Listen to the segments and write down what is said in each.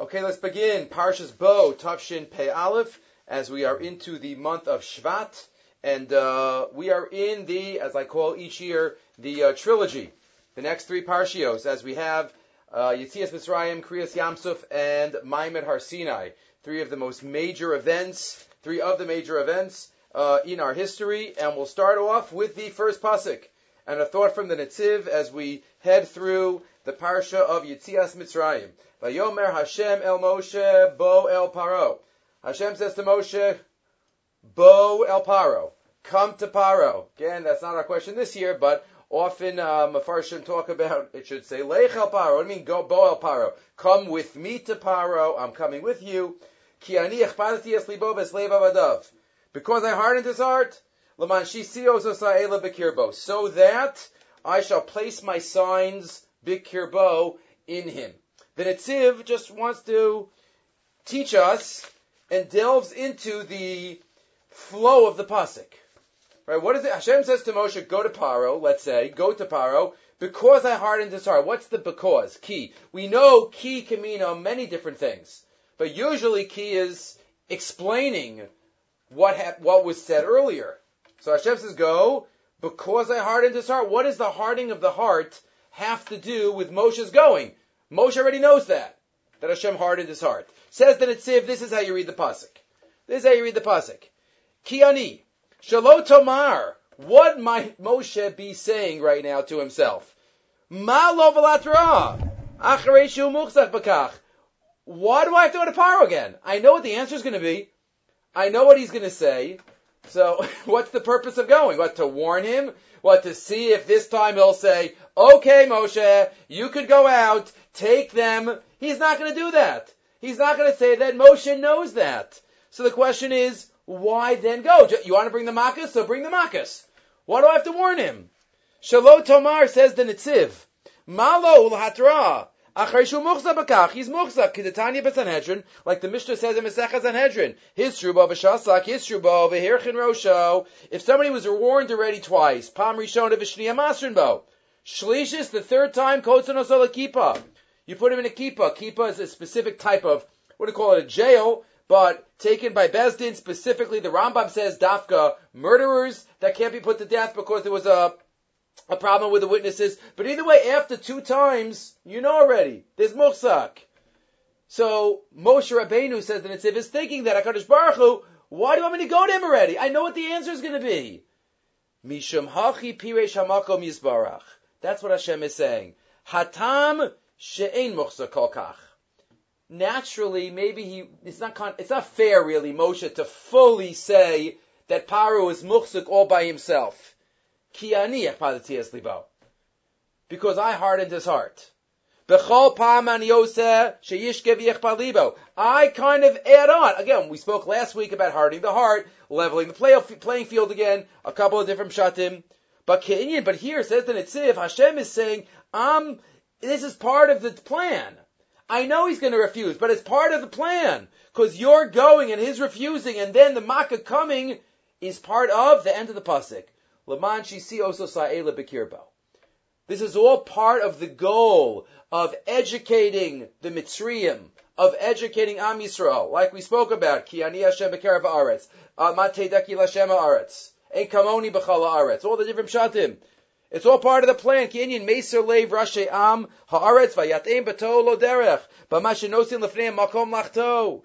Okay, let's begin. Parshas Bo, Tafshin Pei Aleph, as we are into the month of Shvat, and uh, we are in the, as I call each year, the uh, trilogy. The next three Parshios, as we have uh, Yitzias Mitzrayim, Kriyas Yamsuf, and Maimed Har Sinai. Three of the most major events, three of the major events uh, in our history, and we'll start off with the first pasuk and a thought from the Netziv as we head through the parsha of Yitzias Mitzrayim. Vayomer Hashem el Moshe bo el Paro. Hashem says to Moshe, bo el Paro. Come to Paro. Again, that's not our question this year, but often um, talk about, it should say, Lech el Paro. I mean, go, bo el Paro? Come with me to Paro. I'm coming with you. Ki ani libo avadav. Because I hardened his heart, so that I shall place my signs bikirbo in him. The Netziv just wants to teach us and delves into the flow of the pasuk. Right? What is it? Hashem says to Moshe, "Go to Paro." Let's say, "Go to Paro." Because I hardened his heart. What's the because? Key. We know key can mean uh, many different things, but usually key is explaining what ha- what was said earlier. So Hashem says, "Go." Because I hardened his heart. What is the hardening of the heart have to do with Moshe's going? Moshe already knows that, that Hashem hardened his heart. Says that it's if this is how you read the pasuk. This is how you read the pasuk. Kiani, Shalot Tomar. What might Moshe be saying right now to himself? Ma lo v'latra. Bakach. Why do I have to go to Paro again? I know what the answer is going to be. I know what he's going to say. So, what's the purpose of going? What, to warn him? What, to see if this time he'll say, okay, Moshe, you could go out, take them. He's not going to do that. He's not going to say that. Moshe knows that. So the question is, why then go? You want to bring the makas? So bring the makas. Why do I have to warn him? Shalot Tomar says the Netziv. Malo ulhatra. Acharishu muchza bakach. He's muchza. Kidatanya b'Sanhedrin, like the Mishnah says in Masechah Sanhedrin. His truba v'shasak, his truba v'hirchin rosho. If somebody was warned already twice, pam rishon v'shniyam masrin bo. Shlishis, the third time, kotzanos a kippah. You put him in a kippah. Kippah is a specific type of, what do you call it, a jail, but taken by Bezdin, specifically the Rambam says, dafka, murderers that can't be put to death because there was a a problem with the witnesses. But either way, after two times, you know already. There's muhsak. So Moshe Rabbeinu says that Netziv is thinking that Hakadosh Baruch Hu, why do you want me to go to him already? I know what the answer is going to be. Mishum hachi piresh hamakom yisbarach. That's what Hashem is saying. Hatam she'ein muhsa kolkach. Naturally, maybe he, it's not, con, it's not fair really, Moshe, to fully say that Paro is muhsuk all by himself. Ki. Because I hardened his heart. I kind of add on. Again, we spoke last week about hardening the heart, leveling the play, playing field again, a couple of different shatim. But but here says the Netziv, Hashem is saying, um, this is part of the plan. I know he's going to refuse, but it's part of the plan. Because you're going and his refusing, and then the Makkah coming is part of the end of the Pasuk. This is all part of the goal of educating the Mitzrayim, of educating Am Yisrael, like we spoke about, Ki Hashem Bekerav Aretz, uh, Matei Aretz, Ein Kamoni all the different shatim. It's all part of the plan. Ki Inyan Meser Leiv Rashi Am Haaretz Derech B'Mashenosin Lefneim Makom Lachto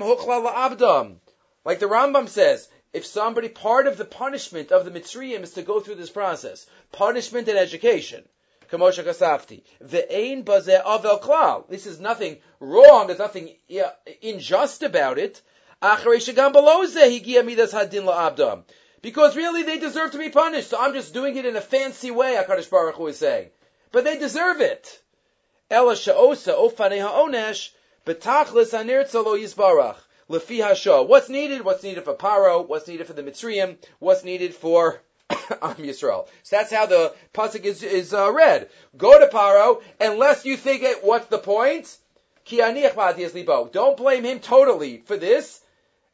Huchla. Like the Rambam says, if somebody, part of the punishment of the Mitzrayim is to go through this process. Punishment and education. Kamosha Kasafti. Ve'ein bazeh avel klal. This is nothing wrong, there's nothing unjust about it. Because really they deserve to be punished. So I'm just doing it in a fancy way, HaKadosh Baruch Hu is saying. But they deserve it. Ela sha'osa ofanei ha'onesh betachlis anirtza lo yisbarach. Lefi Hasha. What's needed? What's needed for Paro? What's needed for the Mitzrayim? What's needed for Am Yisrael? So that's how the pasuk is, is uh, read. Go to Paro, unless you think it. What's the point? Don't blame him totally for this.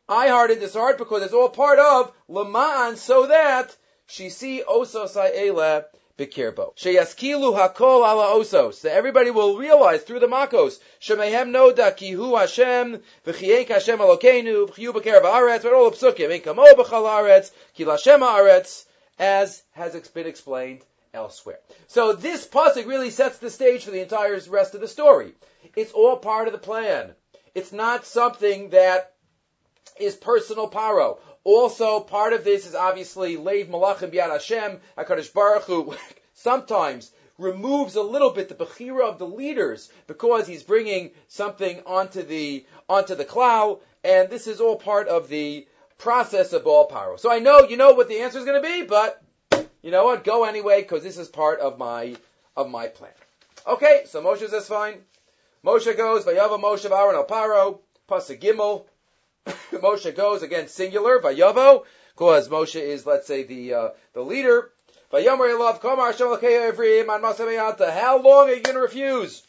I hardened this heart because it's all part of Laman, so that she see Osa Sa'ela bikirbo. Sheyaskilu hakol ala osos. That everybody will realize through the makos. Shemehem noda ki hu Hashem v'chiyek Hashem Elokeinu v'chiyu b'ker ba'aretz. But all the psukim. Ein kamo b'chal aretz ki lashem aretz. As has been explained elsewhere. So this pasuk really sets the stage for the entire rest of the story. It's all part of the plan. It's not something that is personal paro. Also, part of this is obviously Leiv Malachim Biad Hashem, HaKadosh Baruch Hu, sometimes removes a little bit the bechira of the leaders because he's bringing something onto the onto the cloud, and this is all part of the process of all paro. So I know you know what the answer is going to be, but you know what? Go anyway because this is part of my of my plan. Okay, so Moshe says fine. Moshe goes, Vayava Moshe Aaron al Paro, Pasuk Gimel, Moshe goes again singular, Vayavo, because Moshe is, let's say, the uh, the leader. Vayomer Elav Komar Hashem Evrim An How long are you going to refuse?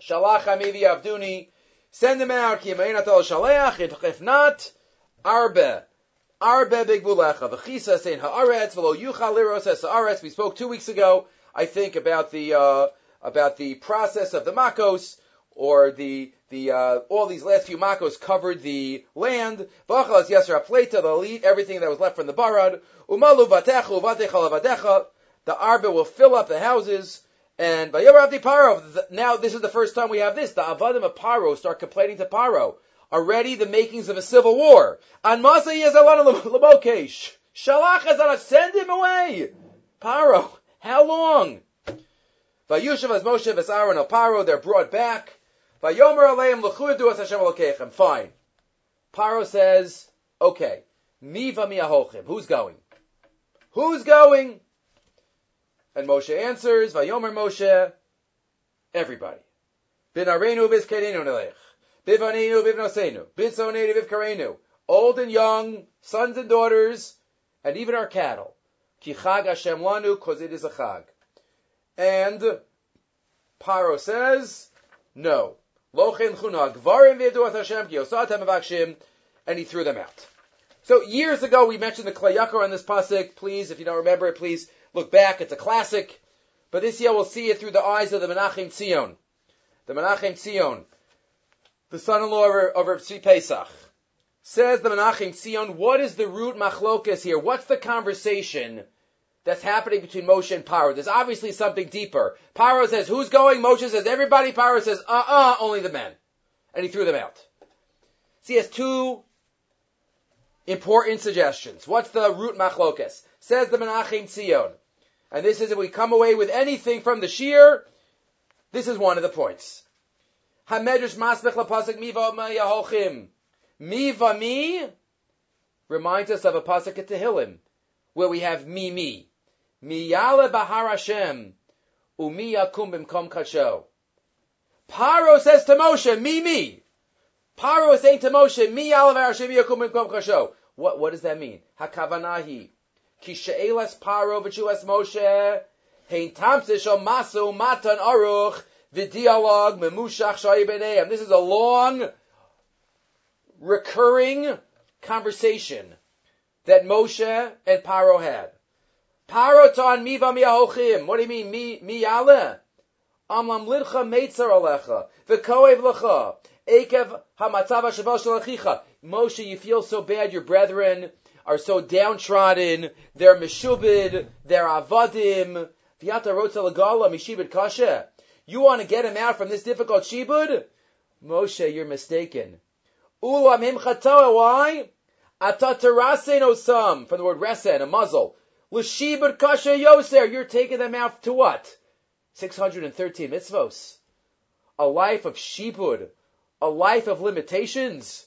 Shalach Amivi Avduni. Send them out. Ki Shaleach. If not, Arbe. Arbe Bigbulecha. V'chisa Sein Haaretz. V'lo Yuchal Liros Es Haaretz. We spoke two weeks ago, I think, about the uh, about the process of the Makos or the the uh, all these last few makos covered the land. V'achalas yasra pleta, they'll eat everything that was left from the barad. Umalu vatechu vatecha vatecha. The arba will fill up the houses. And Vayorav Paro. Now this is the first time we have this. The avadim of Paro start complaining to Paro. Already the makings of a civil war. An Masa Yezalana Lamokesh. Shalach Hazana, send him away. Paro, how long? Vayushav as Moshe as Aaron Paro, they're brought back. Vayomer aleim l'chuyedu as Hashem alokechem. Fine. Paro says, okay, mi v'miahochim. Who's going? Who's going? And Moshe answers, Vayomer Moshe, everybody. Bin arenu vizkedenu nelech. Bivanenu vivnosenu. Bitzonenu vivkarenu. Old and young, sons and daughters, and even our cattle. Ki chag Hashem lanu, cause it is a chag. And Paro says, no. Lochin chuna gvarim v'yeduat Hashem ki yosatem avakshim, and he threw them out. So years ago we mentioned the Kli Yakar on this pasuk. Please, if you don't remember it, please look back. It's a classic. But this year we'll see it through the eyes of the Menachem Tzion. The Menachem Tzion, the son-in-law of, Rav Tzvi Pesach. Says the Menachem Tzion, what is the root machlokas here? What's the conversation that's happening between Moshe and Paro. There's obviously something deeper. Paro says, who's going? Moshe says, everybody. Paro says, uh-uh, only the men. And he threw them out. So he has two important suggestions. What's the root machlokas? Says the Menachem Tzion. And this is if we come away with anything from the shear, this is one of the points. Hamedrash masbech lapasik miva yahochim. Miva mi reminds us of a pasuk at Tehillim, where we have mi mi. Miyale Bahar Hashem, Umi Yakum Bimkom Kacho. Paro says to Moshe, me, me. Paro is saying to Moshe, Mi Yale Bahar Hashem Yakum Bimkom Kacho. What, what does that mean? Hakavanahi. Ki she'elas Paro v'chuas Moshe, hein tamsish masu matan aruch, v'dialog memushach shayi This is a long, recurring conversation that Moshe and Paro had. Paroton miva miahochim. What do you mean, mi, mi? Amlam lidcha meitzar alecha. V'koev lecha. Ekev hamatzav hashaval shalachicha. Moshe, you feel so bad, your brethren are so downtrodden, they're meshubid, they're avadim. V'yata rotza legala mishibid kasha. You want to get him out from this difficult shibud? Moshe, you're mistaken. Ulam him chatoa, why? Atatarase no sum, from the word resen, a muzzle. L'shibur kasha yoser. You're taking them out to what? 613 mitzvos. A life of shibud. A life of limitations.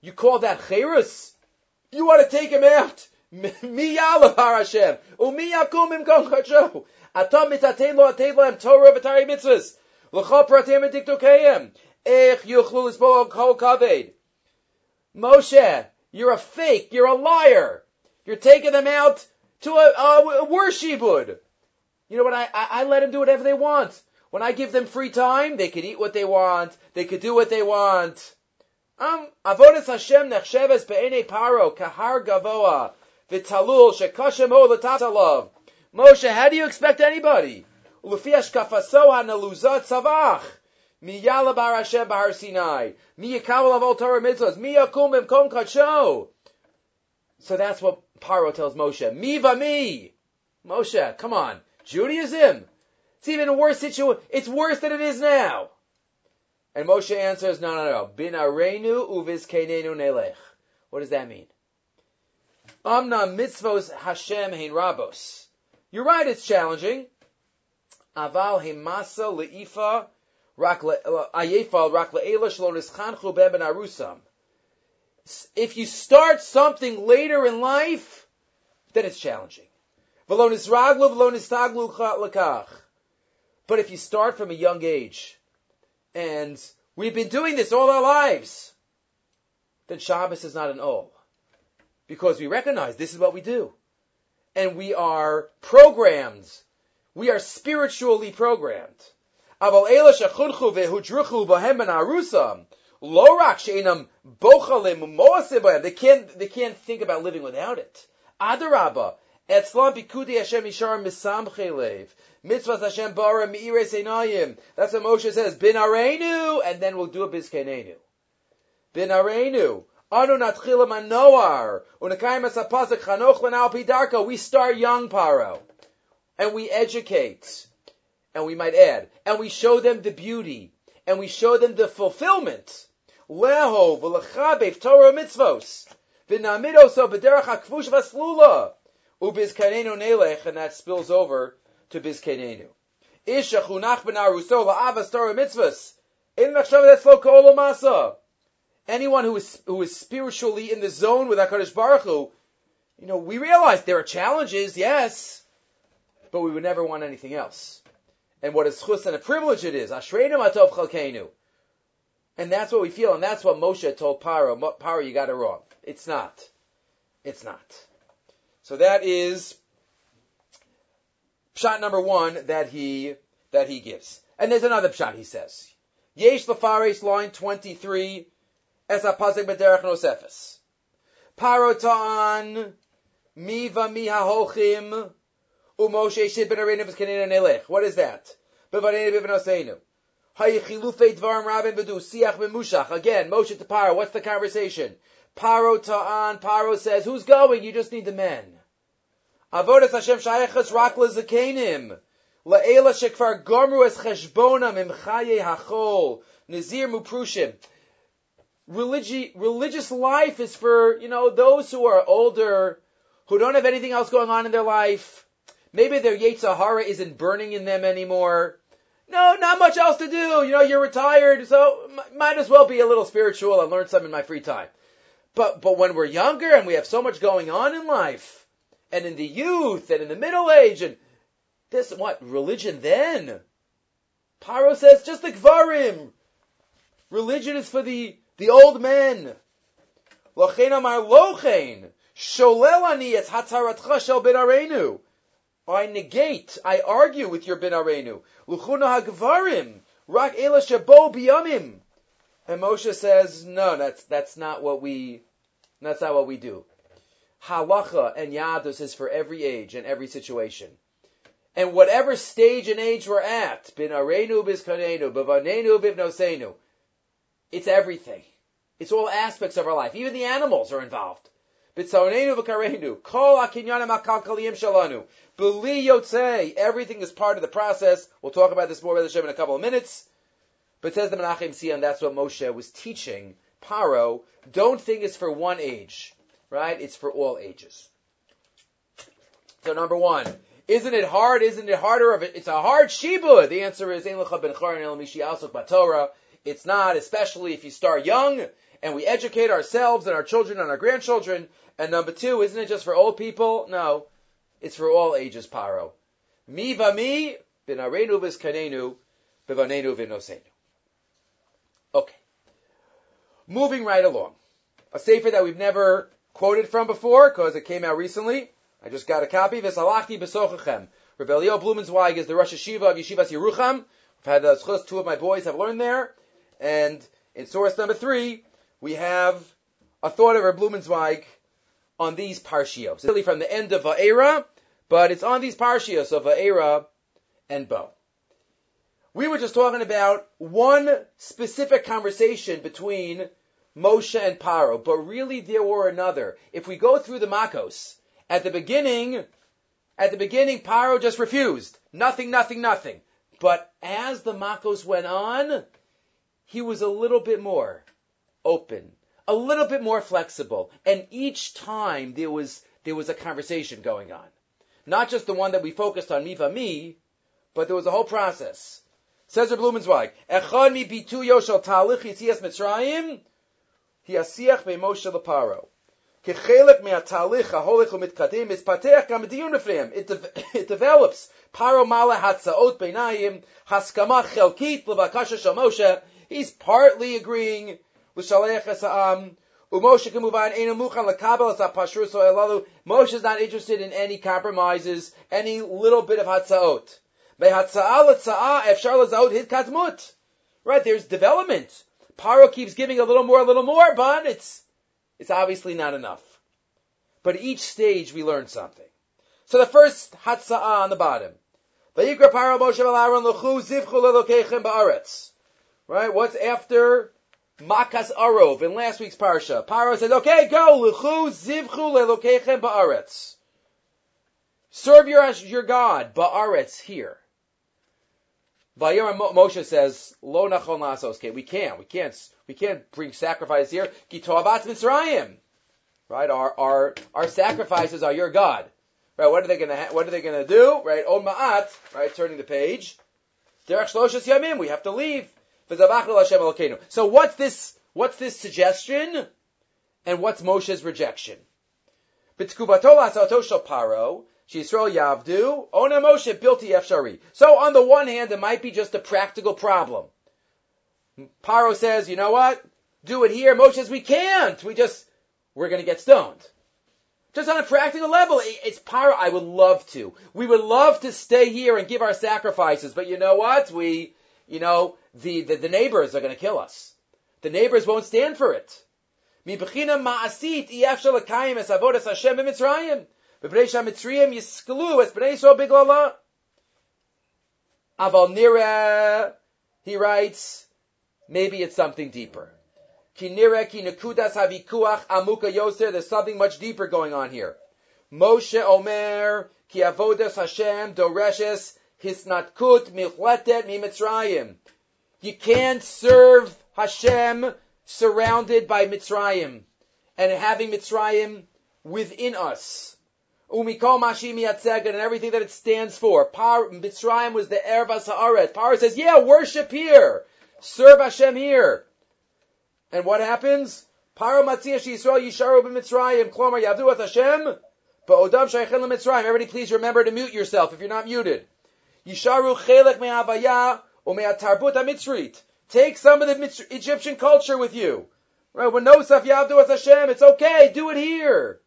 You call that chayrus? You want to take him out? Lo lo mitzvahs. Moshe, you're a fake. You're a liar. You're taking them out to a, a, a worshipwood. You know what? I, I, I let them do whatever they want. When I give them free time, they can eat what they want. They can do what they want. Um, avodas Hashem nechsheves be'enei paro kahar gavoa v'talul shekashem o l'tatalav Moshe, how do you expect anybody? Ulefi ashkafaso hanaluza tzavach. Mi yala bar Hashem bahar Sinai. Mi yikavel avol Torah mitzvahs. Mi yakum b'mkom kadsho. So that's what Paro tells Moshe. Mi va mi. Moshe, come on. Judaism. It's even a worse situation. It's worse than it is now. And Moshe answers, no, no, no. Bin arenu uviz kenenu nelech. What does that mean? Amna mitzvos Hashem hein rabos. You're right, it's challenging. Aval himasa leifa rak uh, ayefa rak le'ela shlo nischanchu beben arusam. If you start something later in life, then it's challenging. But if you start from a young age, and we've been doing this all our lives, then Shabbos is not an ol. Because we recognize this is what we do. And we are programmed. We are spiritually programmed. Aval ela shechunchu vehudruchu bohem ben arusam. Lo rak she'enam bochalim moasim They can't, they can't think about living without it. Adarabba. Etzlam bikudi Hashem yishar misamchelev. Mitzvahs Hashem bara mi'ires einayim. That's what Moshe says. Bin areinu, and then we'll do a bizkenenu. Bin areinu. Anu natchila manoar. Unakayim asapasik chanoch l'nal pidarko. We start young, Paro. And we educate. And we might add. And we show them the beauty. And we show them the fulfillment. Leho v'lechabev Torah mitzvos. V'namidoso b'derach hakvush v'aslula. Ubizkanenu nelech, and that spills over to Bizkanenu. Isha chunach ben aruso la'avas Torah mitzvahs. In machshav that's lo masa. Anyone who is who is spiritually in the zone with Hakadosh Baruch Hu, you know, we realize there are challenges, yes, but we would never want anything else. And what a chus and a privilege it is. Ashreinu atov chalkeinu. And that's what we feel, and that's what Moshe told Paro. Paro, you got it wrong. It's not. It's not. So that is shot number one that he that he gives. And there's another shot he says. Yesh Lafares, line 23, Es HaPasek B'derech Nosefes. Parotan, Miva Mi HaHolchim, Umoshe Shid Ben Arena V'Skanina Nelech. What is that? B'Vanena B'V'Noseinu. Again, Moshe to Paro, what's the conversation? Paro Ta'an, Paro says, who's going? You just need the men. Avodas Hashem shayachas rak lezakenim. La'ela shekvar gomru es cheshbonam im chaye hachol. Nazir muprushim. Religi- religious life is for, you know, those who are older, who don't have anything else going on in their life. Maybe their Yetzirah isn't burning in them anymore. No, not much else to do. You know, you're retired, so might as well be a little spiritual and learn some in my free time. But, but when we're younger and we have so much going on in life, and in the youth and in the middle age and this what religion then? Paro says just the kvarim. Religion is for the the old men. Lochen amar lochen sholel ani et hataratcha shel ben arenu. I negate, I argue with your ben arenu. Luchuna hagvarim rak ela shabo biyamim. And Moshe says, no, that's that's not what we that's not what we do halacha and yadus is for every age and every situation. And whatever stage and age we're at, bin arenu bizkanenu, bivanenu bivnosenu, it's everything. It's all aspects of our life. Even the animals are involved. Bitzonenu v'karenu, kol akinyanim akalkaliyim shalanu, beli yotzei, everything is part of the process. We'll talk about this more by the Shem in a couple of minutes. But says the Menachem Tzion, that's what Moshe was teaching Paro. Don't think it's for one age right? It's for all ages. So number one, isn't it hard? Isn't it harder? Of it? It's a hard shibud. The answer is Ein ben Torah. It's not, especially if you start young and we educate ourselves and our children and our grandchildren. And number two, isn't it just for old people? No, it's for all ages. Paro. Mi mi binarenu viskanenu bivanenu vinosenu. Okay. Moving right along. A sefer that we've never quoted from before because it came out recently. I just got a copy. V'salachti b'sochachem. Rebelio Blumenzweig is the Rosh Yeshiva of Yeshivas Yerucham. I've had the schus, two of my boys have learned there. And in source number three, we have a thought of Reb Blumenzweig on these parshios. Really from the end of Va'era, but it's on these parshias of Era and Bo. We were just talking about one specific conversation between Moshe and Paro, but really there were another. If we go through the Makos, at the beginning, at the beginning, Paro just refused. Nothing, nothing, nothing. But as the Makos went on, he was a little bit more open, a little bit more flexible. And each time there was there was a conversation going on, not just the one that we focused on mifa mi, but there was a whole process. Cesar Blumenzweig, Echad mi bitu yoshal talich yitzias mitzrayim hiasiach be'moshe leparo. It, de- it develops paromala hatzaot beinayim haskama chelkit levakasha shel Moshe. He's partly agreeing, Moshe is not interested in any compromises, any little bit of Hatzaot. Right, there's development. Paro keeps giving a little more, a little more, but it's it's obviously not enough. But each stage we learn something. So the first hatsa'ah on the bottom. Right, what's after Makas Arov in last week's Parsha? Paro says, okay, go, L'chu Zivchu Lelokechem Ba'aretz. Serve your, your God, Ba'aretz, here. Vayera Moshe says, Lo nachon lasos. Okay, we can't, we can't, we can't bring sacrifice here. Kitoavat Mitzrayim. Right, our, our, our sacrifices are your God. Right, what are they gonna, ha- what are they gonna do? Right, on ma'at, right, turning the page. Derech Shloshas Yamim, we have to leave. So what's this, what's this suggestion? And what's Moshe's rejection? Paro, Yavdu, Ona Moshe Bilti. So on the one hand, it might be just a practical problem. Paro says, you know what? Do it here. Moshe says, we can't. We just, we're gonna get stoned. Just on a practical level, it's Paro. I would love to. We would love to stay here and give our sacrifices, but you know what? We, you know, the, the, the neighbors are going to kill us. The neighbors won't stand for it. He writes, maybe it's something deeper. There's something much deeper going on here. Moshe Omer ki avodas Hashem doreshes hisnatkut. You can't serve Hashem surrounded by Mitzrayim and having Mitzrayim within us. Umikol Mashim Yatzeged and everything that it stands for. Par, Mitzrayim was the Ervas Haaret. Par says, yeah, worship here. Serve Hashem here. And what happens? Paro Matzia Yisrael Yisharu b'Mitzrayim. Klomar Yavdu Hashem. Ba'odam Shaychen Mitzrayim. Everybody please remember to mute yourself if you're not muted. Yisharu Chelek Me'avaya Take some of the Egyptian culture with you. Right? When no stuff Yavdu at Hashem, it's okay. Do it here.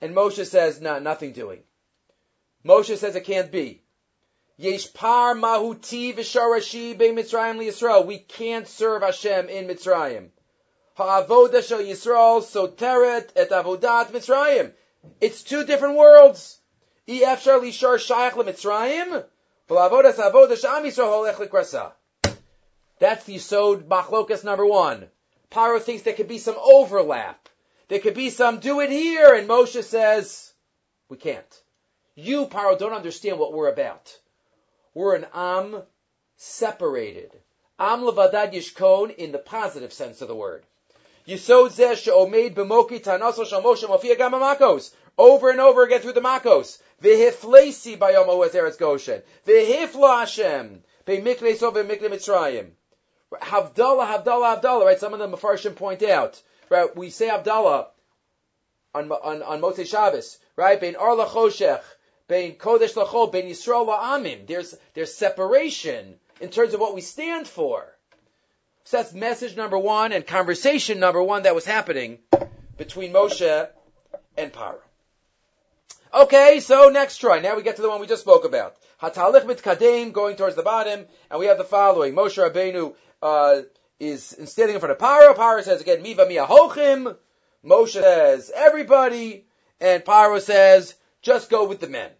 And Moshe says, no, nothing doing. Moshe says it can't be. Yesh par mahuti v'sharashi be Mitzrayim. We can't serve Hashem in Mitzrayim. Ha'avoda shel Yisrael soteret et avodat Mitzrayim. It's two different worlds. Efshar lishar shayach leMitzrayim. That's the Yisod Machlokas number one. Paro thinks there could be some overlap. There could be some do it here, and Moshe says, we can't. You, Paro, don't understand what we're about. We're an Am separated. Am levadad yishkon in the positive sense of the word. Yisod zeh b'moki shal Moshe makos. Over and over again through the makos. V'hiflesi bayom oez eretz Goshen. V'hifla Hashem. Be'mikle so be'mikle Mitzrayim. Havdalah, Havdalah, Havdalah, right? Some of the Mepharshim point out right? We say Havdalah on on on Motzei Shabbos, right? Bein Ar Lachoshech, Bein Kodesh Lachol, Bein Yisrael La'amim. There's there's separation in terms of what we stand for. So that's message number one and conversation number one that was happening between Moshe and Paro. Okay, so next try. Now we get to the one we just spoke about. Hatalich mitkadem, going towards the bottom, and we have the following. Moshe Rabbeinu uh, is standing in front of Paro. Paro says again, Miva Mia Hochim. Moshe says, everybody. And Paro says, Just go with the men.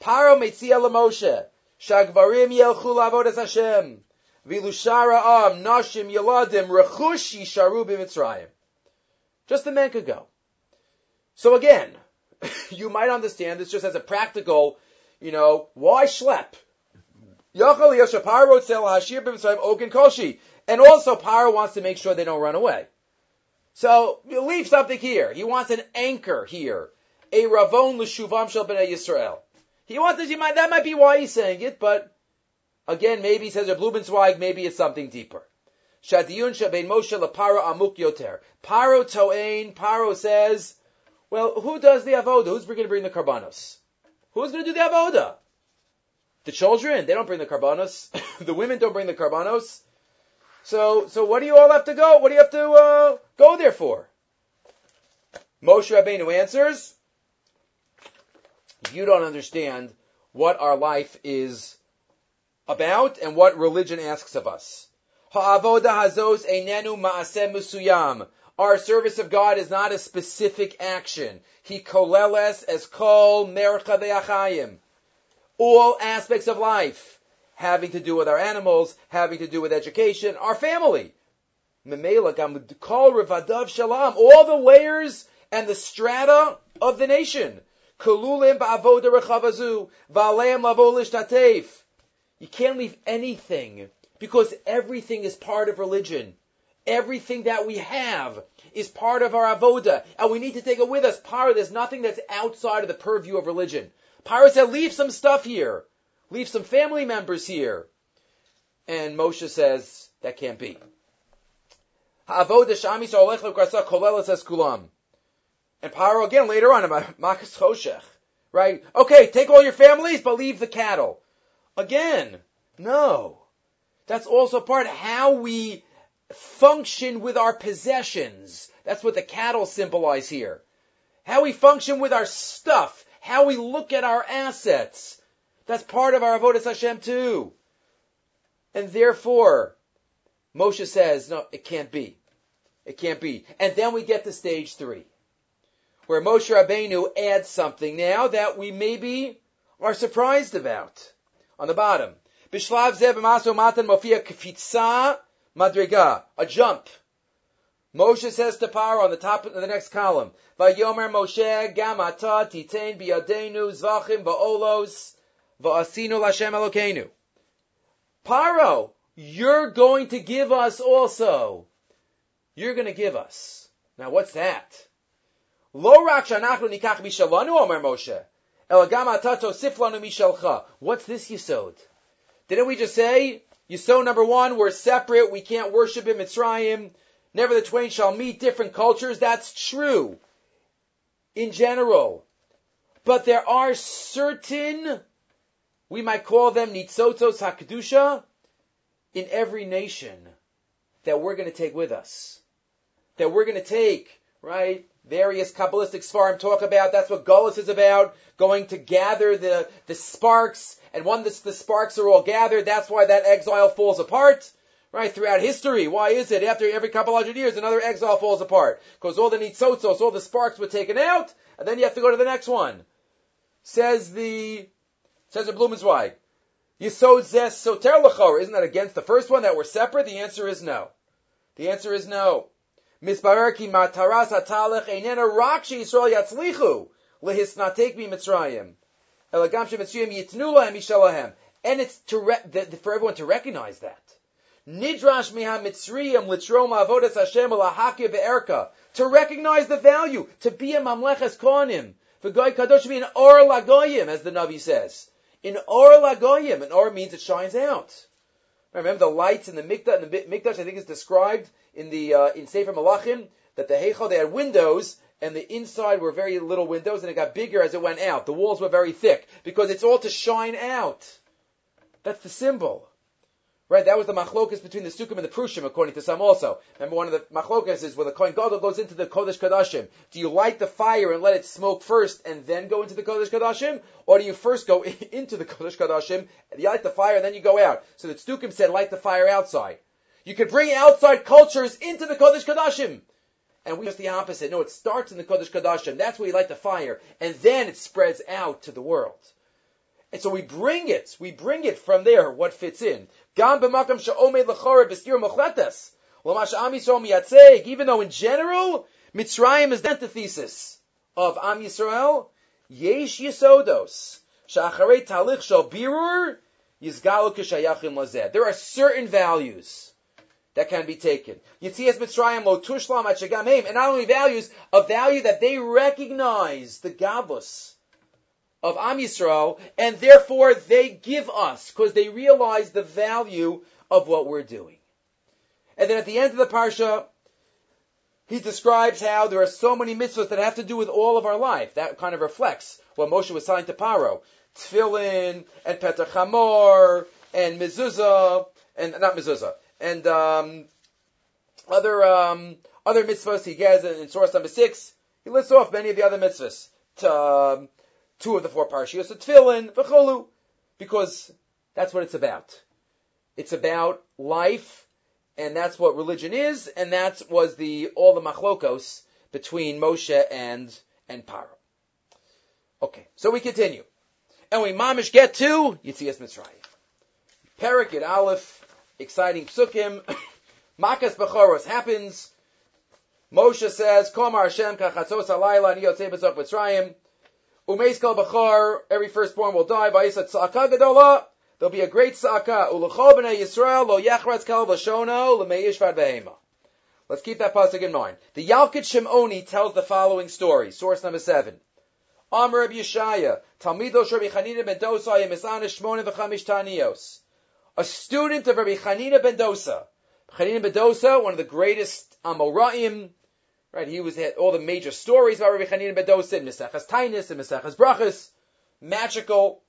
Paro metzia Moshe. Shagvarim yelchu lavodas Hashem. Vilushara am nashim yeladim rechush yisharu b'mitzrayim. Just the men could go. So again, you might understand this just as a practical, you know, why schlep? And also Paro wants to make sure they don't run away. So leave something here. He wants an anchor here. A ravon l'shuvam shel b'nei Yisrael. He wants to, might, that might be why he's saying it, but again, maybe he says a Blumenzweig, maybe it's something deeper. Shadiyun shabein Moshe leparo amuk yoter. Paro toain, Paro says, well, who does the avoda? Who's going to bring the karbanos? Who's going to do the avoda? The children, they don't bring the karbanos. the women don't bring the karbanos. So, so what do you all have to go? What do you have to uh, go there for? Moshe Rabbeinu answers, you don't understand what our life is about and what religion asks of us. Ha'avoda hazos ma'aseh musuyam. Our service of God is not a specific action. He koleles as kol mercha achayim. All aspects of life having to do with our animals, having to do with education, our family. kol revadav shalom. All the layers and the strata of the nation. You can't leave anything because everything is part of religion. Everything that we have is part of our avoda, and we need to take it with us. Para, there's nothing that's outside of the purview of religion. Para said, leave some stuff here. Leave some family members here. And Moshe says, that can't be. Ha'avoda shami kulam. And Paro again later on Makas Choshech. Right? Okay, take all your families, but leave the cattle. Again, no. That's also part of how we function with our possessions. That's what the cattle symbolize here. How we function with our stuff. How we look at our assets. That's part of our avodas Hashem too. And therefore, Moshe says, no, it can't be. It can't be. And then we get to stage three, where Moshe Rabbeinu adds something now that we maybe are surprised about. On the bottom, Bishlav Zeb Matan Mofia Kfitza Madriga, a jump. Moshe says to Paro on the top of the next column, Vayomer Moshe Gamata Titain Biadenu Zvachim Va'olos Va'asinu Lashem Elokeinu. Paro, you're going to give us also. You're going to give us. Now what's that? Lo rak shanachnu nikach mishalanu, Omer Moshe. Elagam atato siflanu mishalcha. What's this yisod? Didn't we just say, yisod number one, we're separate, we can't worship in Mitzrayim, never the twain shall meet different cultures. That's true. In general. But there are certain we might call them nitzotos hakdusha in every nation that we're going to take with us. That we're going to take, right? Various Kabbalistic Svarim talk about, that's what Gullus is about, going to gather the, the sparks, and when the, the sparks are all gathered, that's why that exile falls apart, right? Throughout history. Why is it? After every couple hundred years, another exile falls apart. Because all the nitzotzos, all the sparks were taken out, and then you have to go to the next one. Says the Says the Blumenzweig. Yisod zes soter l'chor. Isn't that against the first one that we're separate? The answer is no. The answer is no. Misbarer ki mataras hatalech einena rak Yisrael yatzlichu lehisnatek mi Mitzrayim. And it's to re- the, the, for everyone to recognize that. Nidrash miha mitzriyim litrom avodas Hashem alahakia. To recognize the value. To be a mamleches kohanim. For goy kadosh be an or lagoyim, as the Navi says. In Or Lagoyim, and Or means it shines out. Remember the lights in the Mikdash, the Mikdash I think is described in the, uh, in Sefer Malachim, that the Heichal, they had windows, and the inside were very little windows, and it got bigger as it went out. The walls were very thick, because it's all to shine out. That's the symbol. Right, that was the machlokas between the Sukkim and the Prushim, according to some also. Remember, one of the machlokas is when the Kohen Gadol goes into the Kodesh Kadashim. Do you light the fire and let it smoke first and then go into the Kodesh Kadashim? Or do you first go into the Kodesh Kadashim, you light the fire and then you go out? So the Sukkim said light the fire outside. You could bring outside cultures into the Kodesh Kadashim. And we just the opposite. No, it starts in the Kodesh Kodashim. That's where you light the fire. And then it spreads out to the world. And so we bring it. We bring it from there, what fits in. Even though in general, Mitzrayim is the antithesis of Am Yisrael. Yesh yisodos. Sha'acharei talich shal birur. Yizgalu k'shayachim lazeh. There are certain values that can be taken. Yitzias Mitzrayim lo tushlam at and not only values, a value that they recognize the gabus of Am Yisrael, and therefore they give us, because they realize the value of what we're doing. And then at the end of the parsha, he describes how there are so many mitzvahs that have to do with all of our life. That kind of reflects what Moshe was telling to Paro. Tefillin, and Petach Hamor, and Mezuzah, and not Mezuzah, and um, other um, other mitzvahs he gets in source number six. He lists off many of the other mitzvahs. To, um, two of the four parshios, tefillin, v'cholu, because that's what it's about. It's about life, and that's what religion is, and that was the all the machlokos between Moshe and and Paro. Okay, so we continue, and we mamish get to Yitzias Mitzrayim. At Aleph, exciting psukim. Makas Bechoros happens. Moshe says, Komar Hashem kachatzos alayla ni yotzei b'tzok Mitzrayim. Umeis kol b'chor, every firstborn will die. Vayisat tzaka gadola. There'll be a great tzaka. Ulechol b'nei Yisrael lo yachratz kal v'shono l'meishvad v'hema. Let's keep that pasuk in mind. The Yalkut Shimoni tells the following story. Source number seven. Amr Rabbi Yeshaya, Talmido Rabbi Chanina ben Dosa, Yemisana Shmona v'chamish Tanios. A student of Rabbi Chanina ben Dosa. Chanina ben Dosa, one of the greatest Amoraim, Right? He was had all the major stories about Rabbi Chanina ben Dosa, in Misachas Tainis and Misachas Brachas, magical.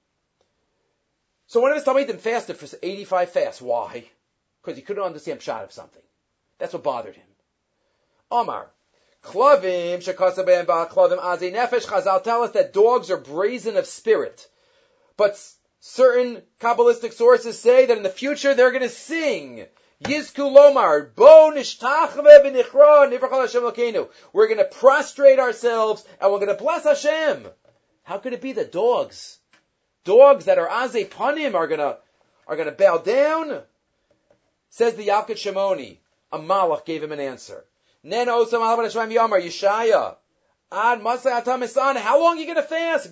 So one of his Talmidim fasted for 85 fasts. Why? Because he couldn't understand shot of something. That's what bothered him. Omar. Klavim, shekasabem klavim azi nefesh. Chazal tell us that dogs are brazen of spirit. But certain Kabbalistic sources say that in the future they're going to sing. Yizku Lomar, Bo Nishtachve Hashem. We're going to prostrate ourselves and we're going to bless Hashem. How could it be that dogs, dogs that are Aze Panim are going to, are going to bow down? Says the Yalkut Shimoni. A Malach gave him an answer. Nen. Ad How long are you going to fast?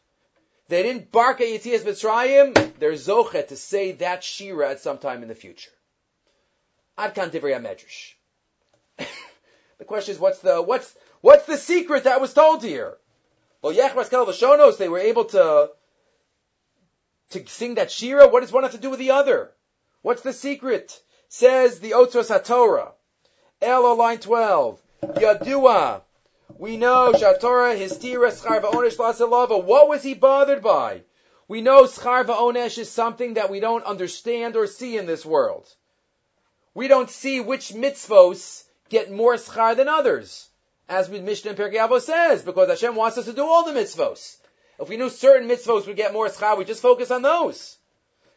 They didn't bark at Yitzias Mitzrayim. They're zochet to say that shira at some time in the future. Ad kan divrei medrash. The question is, what's the what's what's the secret that was told here? Well, Yechras Kel Vashonos, they were able to to sing that shira. What does one have to do with the other? What's the secret? Says the Otzros HaTorah. Elo line twelve. Yadua we know Shatora Histira Schar Va'onesh Lasalava. What was he bothered by? We know Schar Onesh is something that we don't understand or see in this world. We don't see which mitzvos get more schar than others, as Mishnah Pirkei says, because Hashem wants us to do all the mitzvos. If we knew certain mitzvos would get more schar, we just focus on those.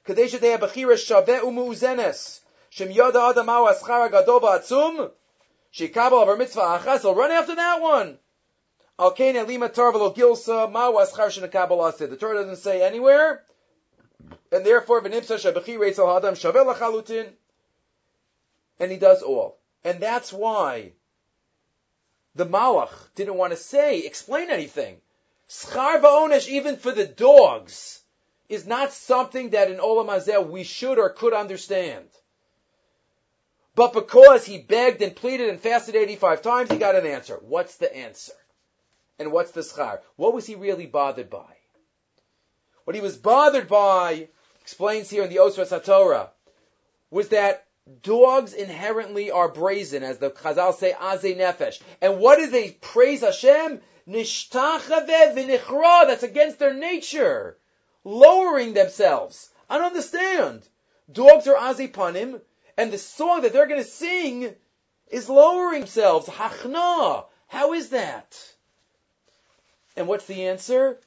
Kadesh Bechira Shaveh Umuzenes. Shem Yoda Adamaw Aschar Gadol Atzum. Shikabel of our mitzvah achas, he'll run after that one. Al kain elima tarvelo gilsa ma waschar shenakabel asid. The Torah doesn't say anywhere, and therefore v'nimsa shabechi reitzel hadam shavel lachalutin, and he does all. And that's why the Malach didn't want to say, explain anything. Schar va'onesh, even for the dogs, is not something that in Olam Hazeh we should or could understand. But because he begged and pleaded and fasted 85 times, he got an answer. What's the answer? And what's the schar? What was he really bothered by? What he was bothered by, explains here in the Otzros HaTorah, was that dogs inherently are brazen, as the Chazal say, Aze Nefesh. And what do they praise Hashem? Nishtachave v'nichra, That's against their nature. Lowering themselves. I don't understand. Dogs are Azipanim, and the song that they're going to sing is lowering themselves. Hachna. How is that? And what's the answer?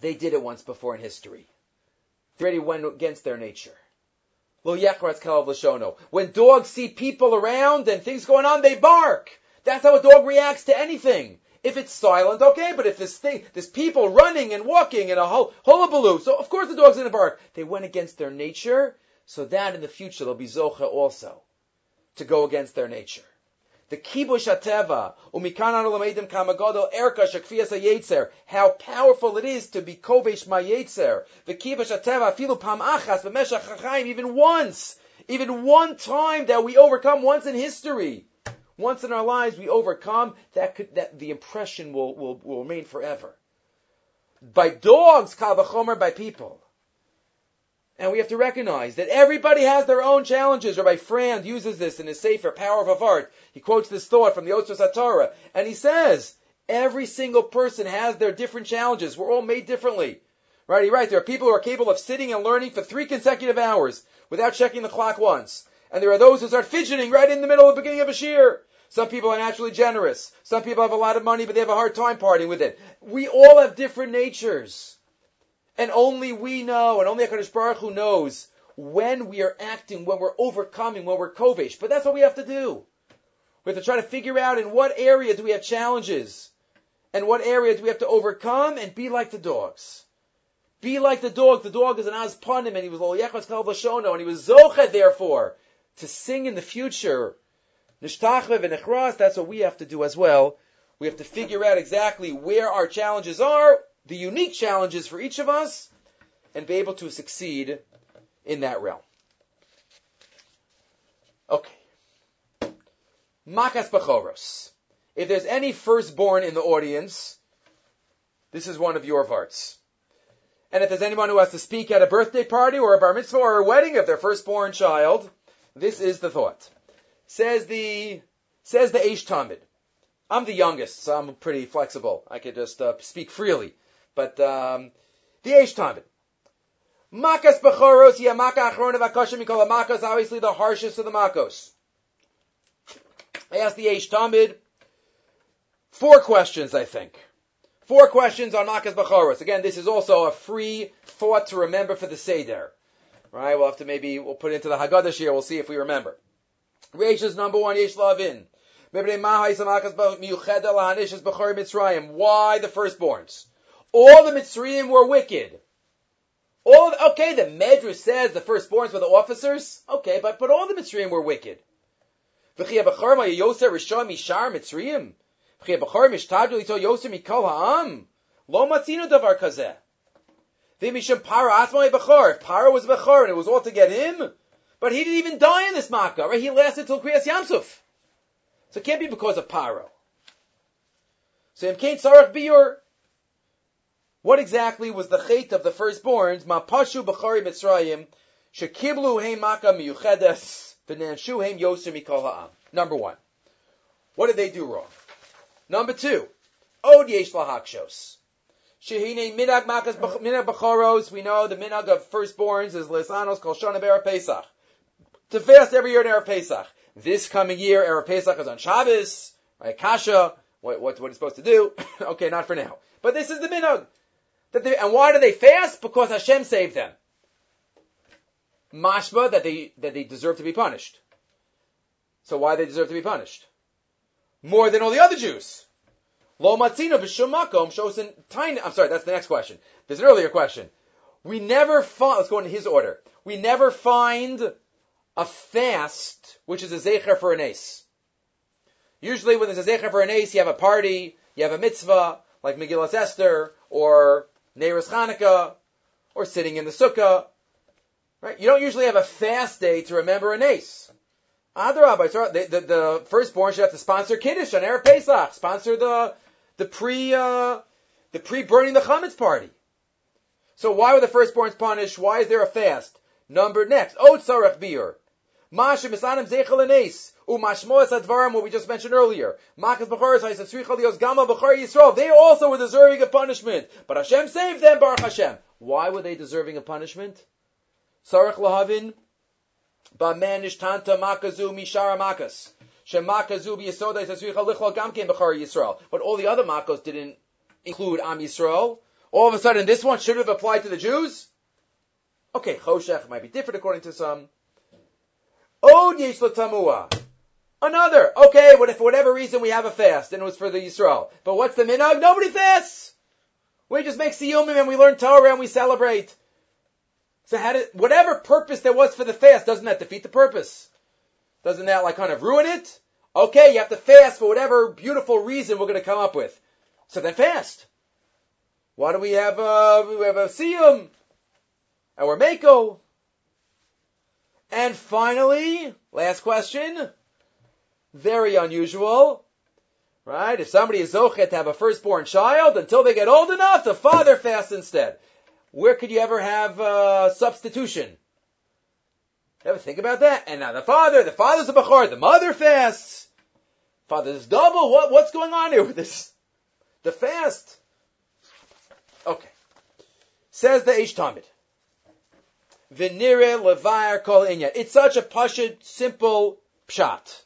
They did it once before in history. They already went against their nature. When dogs see people around and things going on, they bark. That's how a dog reacts to anything. If it's silent, okay, but if this thing, there's people running and walking and a hullabaloo, so of course the dog's gonna bark. They went against their nature, so that in the future they'll be zocha also, to go against their nature. The kibush ateva umikan kamagodo erka shakfiyas yetzer. How powerful it is to be kovesh my yetzer. The kibush ateva filu pam achas b'meshach. Even once, even one time that we overcome once in history. Once in our lives we overcome, that could, that the impression will, will, will remain forever. By dogs, kavachomer, by people. And we have to recognize that everybody has their own challenges. Rabbi Frand uses this in his Sefer, Power of Art. He quotes this thought from the Otzros HaTorah, and he says, every single person has their different challenges. We're all made differently. Right? He writes, there are people who are capable of sitting and learning for three consecutive hours without checking the clock once. And there are those who start fidgeting right in the middle of the beginning of a shiur. Some people are naturally generous. Some people have a lot of money, but they have a hard time parting with it. We all have different natures. And only we know, and only HaKadosh Baruch Hu knows when we are acting, when we're overcoming, when we're kovish. But that's what we have to do. We have to try to figure out in what area do we have challenges, and what area do we have to overcome, and be like the dogs. Be like the dog. The dog is an azpanim, and he was Yechaz Kalvashono, and he was Zochet, therefore, to sing in the future. Nishtachve v'nechras, that's what we have to do as well. We have to figure out exactly where our challenges are, the unique challenges for each of us and be able to succeed in that realm. Okay. Makas Bachoros. If there's any firstborn in the audience, this is one of your parts. And if there's anyone who has to speak at a birthday party or a bar mitzvah or a wedding of their firstborn child, this is the thought. Says the, says the Aish Talmud. I'm the youngest, so I'm pretty flexible. I could just uh, speak freely. But um, the Aish Talmud. Makas Bechoros, Yamaka Achrona Vakashim Mikol Makas, obviously the harshest of the Makos. I asked the Aish Talmud four questions, I think. Four questions on Makas Bechoros. Again, this is also a free thought to remember for the Seder. Right? We'll have to maybe, we'll put it into the Haggadah here, we'll see if we remember. Is number one, Yesh Lavin. Why the firstborns? All the Mitzrayim were wicked. All okay, the Medrash says the firstborns were the officers. Okay, but but all the Mitzrayim were wicked. Lo matzinu davar. If para was bechor and it was all to get him, but he didn't even die in this makkah, right? He lasted till Kriyas Yamsuf. So it can't be because of paro. So in Kain Sarach Biur, what exactly was the chait of the firstborns? Mapashu b'chari Mitzrayim shekiblu heim maka miyuchedes v'nanshu heim yoser mikol. Number one, what did they do wrong? Number two, od yesh lahakshos. Shehine minag makas minag b'choros. We know the minag of firstborns is lesanos kol shana be'er Pesach. To fast every year in Erev Pesach. This coming year, Erev Pesach is on Shabbos. Right? Kasha. What, what, what supposed to do? okay, not for now. But this is the minhag. They, and why do they fast? Because Hashem saved them. Mashma that they that they deserve to be punished. So why they deserve to be punished? More than all the other Jews. Lo matzino b'shumakom shows in tiny. I'm sorry, that's the next question. There's an earlier question. We never find. Let's go in his order. We never find a fast which is a zecher for an ace. Usually, when there's a zecher for an ace, you have a party, you have a mitzvah like Megillas Esther or Neiros Hanukkah, or sitting in the sukkah. Right? You don't usually have a fast day to remember an ace. Adarabah, the, the, the firstborn should have to sponsor Kiddush on Erev Pesach, sponsor the, the pre, uh, the pre-burning the chametz party. So why were the firstborns punished? Why is there a fast? Number next, Ot Sarach Biur. Masha misanim zeichel anes. Umashmoas advarim, what we just mentioned earlier. Makas b'choris ha'isasrichal dios gama b'chor Yisrael. They also were deserving of punishment. But Hashem saved them, Baruch Hashem. Why were they deserving of punishment? Sarach lahavin. Ba'manish tanta makazu mishara makas. Shemakazu b'yisoda yisasrichal lichol gamkin b'chor Yisrael. But all the other makos didn't include Am Yisrael. All of a sudden, this one should have applied to the Jews? Okay, Choshech might be different according to some. Od yesh tamua. Another. Okay, what if for whatever reason we have a fast and it was for the Yisrael. But what's the minhag? Nobody fasts. We just make siyumim and we learn Torah and we celebrate. So how did, whatever purpose there was for the fast, doesn't that defeat the purpose? Doesn't that like kind of ruin it? Okay, you have to fast for whatever beautiful reason we're going to come up with. So then fast. Why do we have uh, we have a siyum? And we're mako. And finally, last question. Very unusual. Right? If somebody is zochet to have a firstborn child, until they get old enough, the father fasts instead. Where could you ever have uh, substitution? Ever think about that? And now the father, the father's a bachar, the mother fasts. Father's double. What, what's going on here with this? The fast. Okay. Says the Eish Talmud. Venire levair kol inya. It's such a pashut, simple pshat.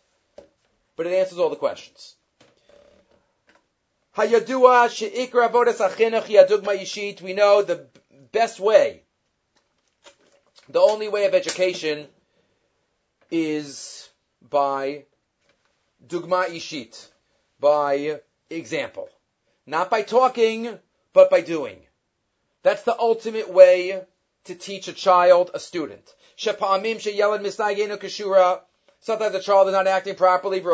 But it answers all the questions. Hayadua she'ikra avodas achinuch yadugma yishit. We know the best way, the only way of education is by dugma ishit, by example. Not by talking, but by doing. That's the ultimate way to teach a child, a student. Sometimes the child is not acting properly. You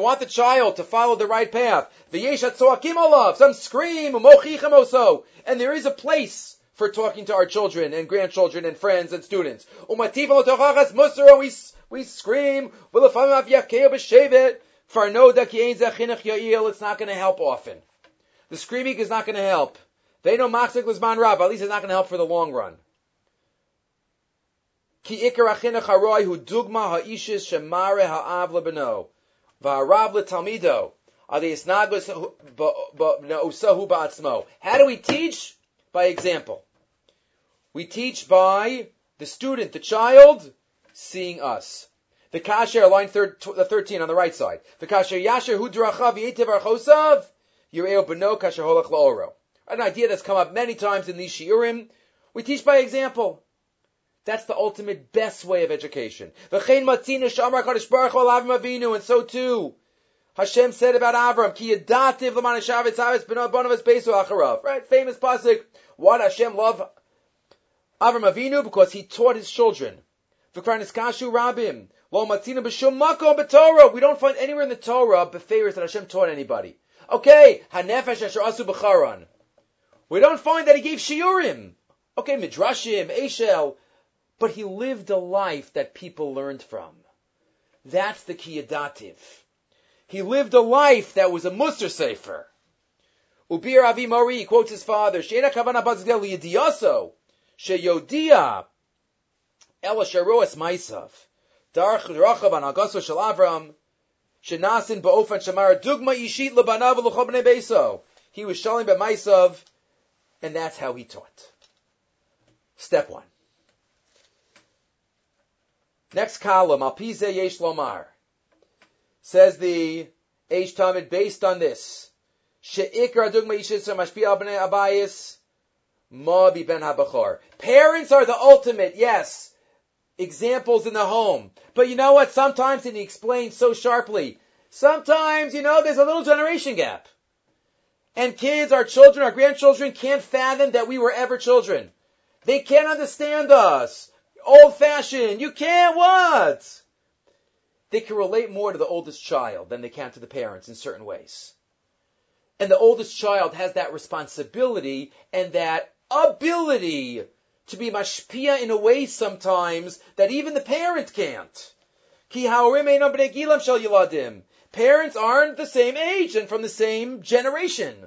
want the child to follow the right path. Some scream, and there is a place for talking to our children and grandchildren and friends and students. We, we scream. It's not going to help often. The screaming is not going to help. They know Machzik was man rab. At least it's not going to help for the long run. Ki ikar achinach haroi hu dugma ha'ishis shemare ha'av lebeno. Va'arav letalmido. How do we teach? By example. We teach by the student, the child, seeing us. The kasher, line thir- 13 on the right side. The kasher yasher hu drachav yetiv archosav. Yireo kasher holach laoro. An idea that's come up many times in these shiurim. We teach by example. That's the ultimate best way of education. And so too, Hashem said about Avram, Ki yadativ l'manishav etzavis b'nobonav besu acharav. Right? Famous pasuk. Why did Hashem love Avram Avinu? Because he taught his children. V'karniskashu rabim. Lo matzina b'shum makom b'torah. We don't find anywhere in the Torah befeiros that Hashem taught anybody. Okay, hanefesh asher asu b'charan. We don't find that he gave shiurim. Okay, midrashim, eshel, but he lived a life that people learned from. That's the kiyadativ. He lived a life that was a Musar Sefer. Ubir Avi Mori quotes his father, Sheina Kavana Bazgel Yidiyaso, Sheyodia, Ela Sharoas Maisav, Darach Rachav an Agaso Shel Avram, Shenasin Ba'ofan Shamar Dugma Yishit Lebanav L'chobne Beso. He was showing by Maisav, and that's how he taught. Step one. Next column, Alpize Yesh Lomar. Says the Aish Talmud based on this. She'ikra dugma yishis mashpi abnei abayis ma bi ben habachor. Parents are the ultimate, yes. Examples in the home. But you know what? Sometimes, and he explains so sharply, sometimes, you know, there's a little generation gap. And kids, our children, our grandchildren can't fathom that we were ever children. They can't understand us. Old fashioned. You can't what? They can relate more to the oldest child than they can to the parents in certain ways. And the oldest child has that responsibility and that ability to be mashpia in a way sometimes that even the parent can't. Parents aren't the same age and from the same generation.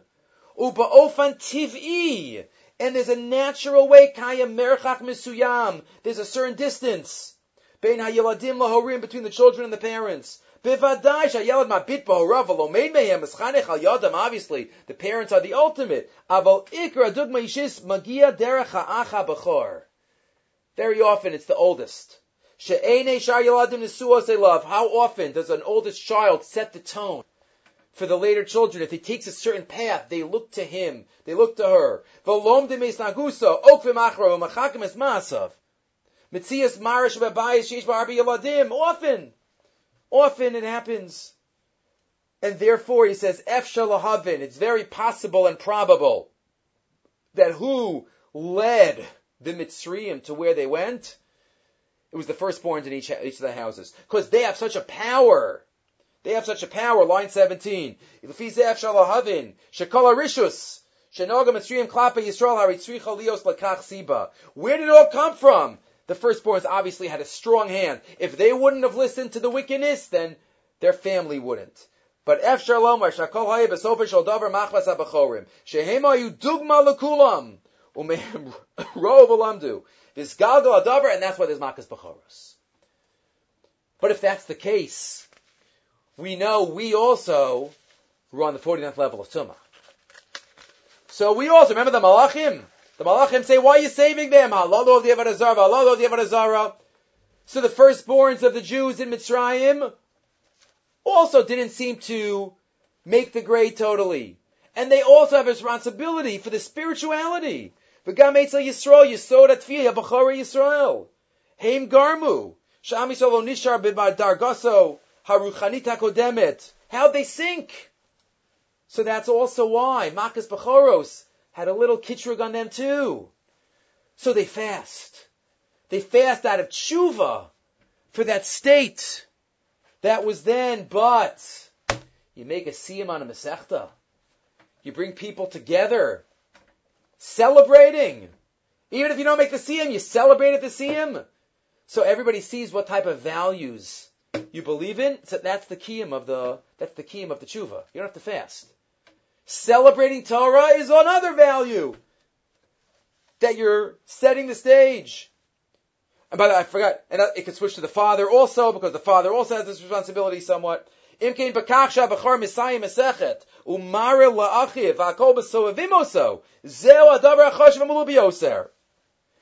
Uba'ofan tiv'i. And there's a natural way, kaya merchach misuyam. There's a certain distance. Bein hayeladim lahorim, between the children and the parents. Bivadai shayelad mabit mehem eschanech al yadam. Obviously, the parents are the ultimate. Aval ikra dugma yishis magia derech ha'acha b'chor. Very often, it's the oldest. How often does an oldest child set the tone? for the later children. If he takes a certain path, they look to him, they look to her. Often, often it happens. And therefore, he says, it's very possible and probable that who led the Mitzrayim to where they went? It was the firstborns in each, each of the houses. Because they have such a power they have such a power. Line 17. Shekala Rishus. Where did it all come from? The firstborns obviously had a strong hand. If they wouldn't have listened to the wickedness, then their family wouldn't. But F Shalom Shakol Hayy Besofer Shal Davar Machlas Abachorim. Shehem Ayu Dugma Lekulam. Umehem Rov. Vizgalgal Adavar, and that's why there's Makas Bachoros. But if that's the case, we know we also were on the 49th level of Tumah. So we also, remember the Malachim? The Malachim say, why are you saving them? Allah of the Avodah Allah of the So the firstborns of the Jews in Mitzrayim also didn't seem to make the grade totally. And they also have a responsibility for the spirituality. V'gam Eitzel Yisrael, Yisod Atfiyah, B'chara Yisrael. Heim Garmu. Sham Yisrael Nishar B'bar Dargaso. Haruchanita Kodemet. How'd they sink? So that's also why Makas Bachoros had a little kitrug on them too. So they fast. They fast out of tshuva for that state that was then, but you make a siyam on a mesechta. You bring people together, celebrating. Even if you don't make the siyam, you celebrate at the siyam. So everybody sees what type of values you believe in, so that's the kiyum of the that's the kiyum of the tshuva. You don't have to fast. Celebrating Torah is another value that you're setting the stage. And by the way, I forgot, and it could switch to the father also because the father also has this responsibility somewhat.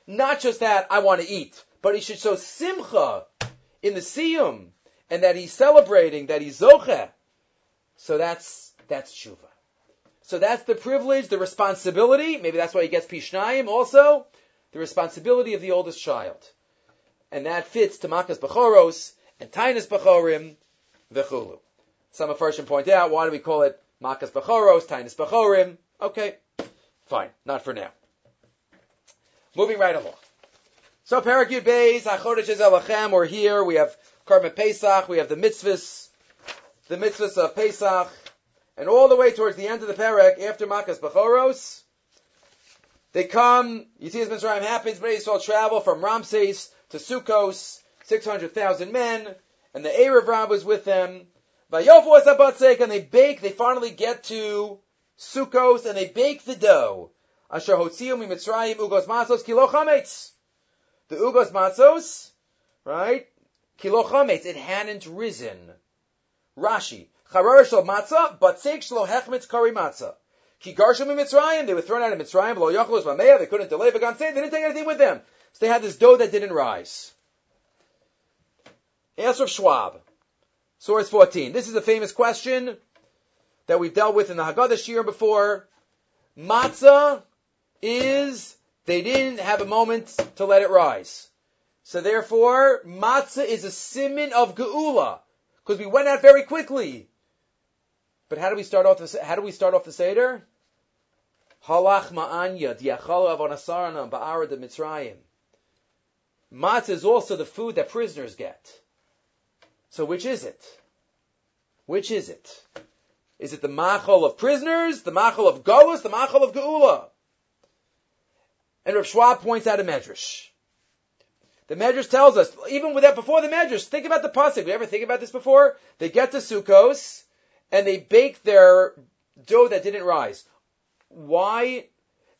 Not just that I want to eat, but he should show simcha in the siyum and that he's celebrating, that he's zoche. So that's, that's tshuva. So that's the privilege, the responsibility, maybe that's why he gets pishnayim also, the responsibility of the oldest child. And that fits to Makas Bechoros and Tainus Bechorim, Vechulu. Some of Farshim point out, why do we call it Makas Bechoros, Tainus Bechorim? Okay, fine, not for now. Moving right along. So Parak Yud Beis, HaChodesh Elachem, we're here, we have Korban Pesach, we have the mitzvahs, the mitzvahs of Pesach, and all the way towards the end of the parak, after Makas Bechoros, they come, you see as Mitzrayim happens, Bnei Yisrael travel from Ramses to Sukkos, 600,000 men, and the Erev Rab was with them. And they bake, they finally get to Sukkos, and they bake the dough. Asher hotziu mi Mitzrayim ugos matzos kilo. The ugos matzos, right? Kilo chametz, it hadn't risen. Rashi, charar shel matzah, but seik shlo hechmetz kari matzah. Ki garshim Mitzrayim, they were thrown out of Mitzrayim, lo yachlos mameya, they couldn't delay, they didn't take anything with them. So they had this dough that didn't rise. Answer of Schwab. Source 14. This is a famous question that we've dealt with in the Haggadah Shir before. Matzah is, they didn't have a moment to let it rise. So therefore, matzah is a simin of geula because we went out very quickly. But how do we start off the how do we start off the seder? Halach ma'anya diachal avonasarana ba'ara de Mitzrayim. Matzah is also the food that prisoners get. So which is it? Which is it? Is it the machol of prisoners, the machol of galus, the machol of geula? And Rav Schwab points out a medrash. The Medrash tells us, even with that before the Medrash, think about the pasuk. We ever think about this before? They get to Sukkos and they bake their dough that didn't rise. Why?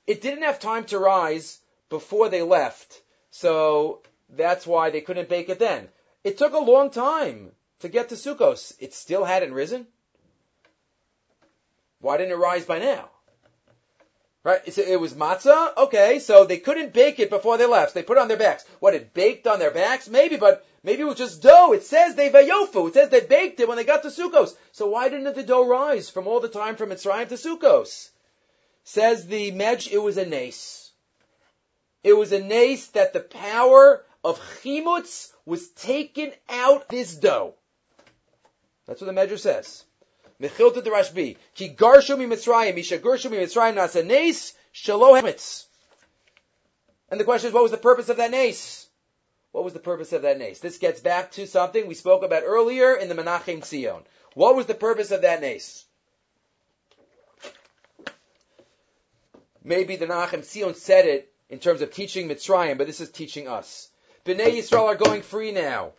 it didn't have time to rise before they left, so that's why they couldn't bake it then. It took a long time to get to Sukkos. It still hadn't risen. Why didn't it rise by now? Right? So it was matzah. Okay, so they couldn't bake it before they left. So they put it on their backs. What? It baked on their backs? Maybe, but maybe it was just dough. It says they vayofu. It says they baked it when they got to Sukkos. So why didn't the dough rise from all the time from Mitzrayim to Sukkos? Says the Medj, it was a nace. It was a nace that the power of chimutz was taken out this dough. That's what the Medrash says. Mechilta Rashbi. Ki garshu mi Mitzrayim, garshu mi Mitzrayim nasa. And the question is, what was the purpose of that nace? What was the purpose of that nace? This gets back to something we spoke about earlier in the Menachem Tzion. What was the purpose of that nace? Maybe the Menachem Tzion said it in terms of teaching Mitzrayim, but this is teaching us. Bnei Yisrael are going free now.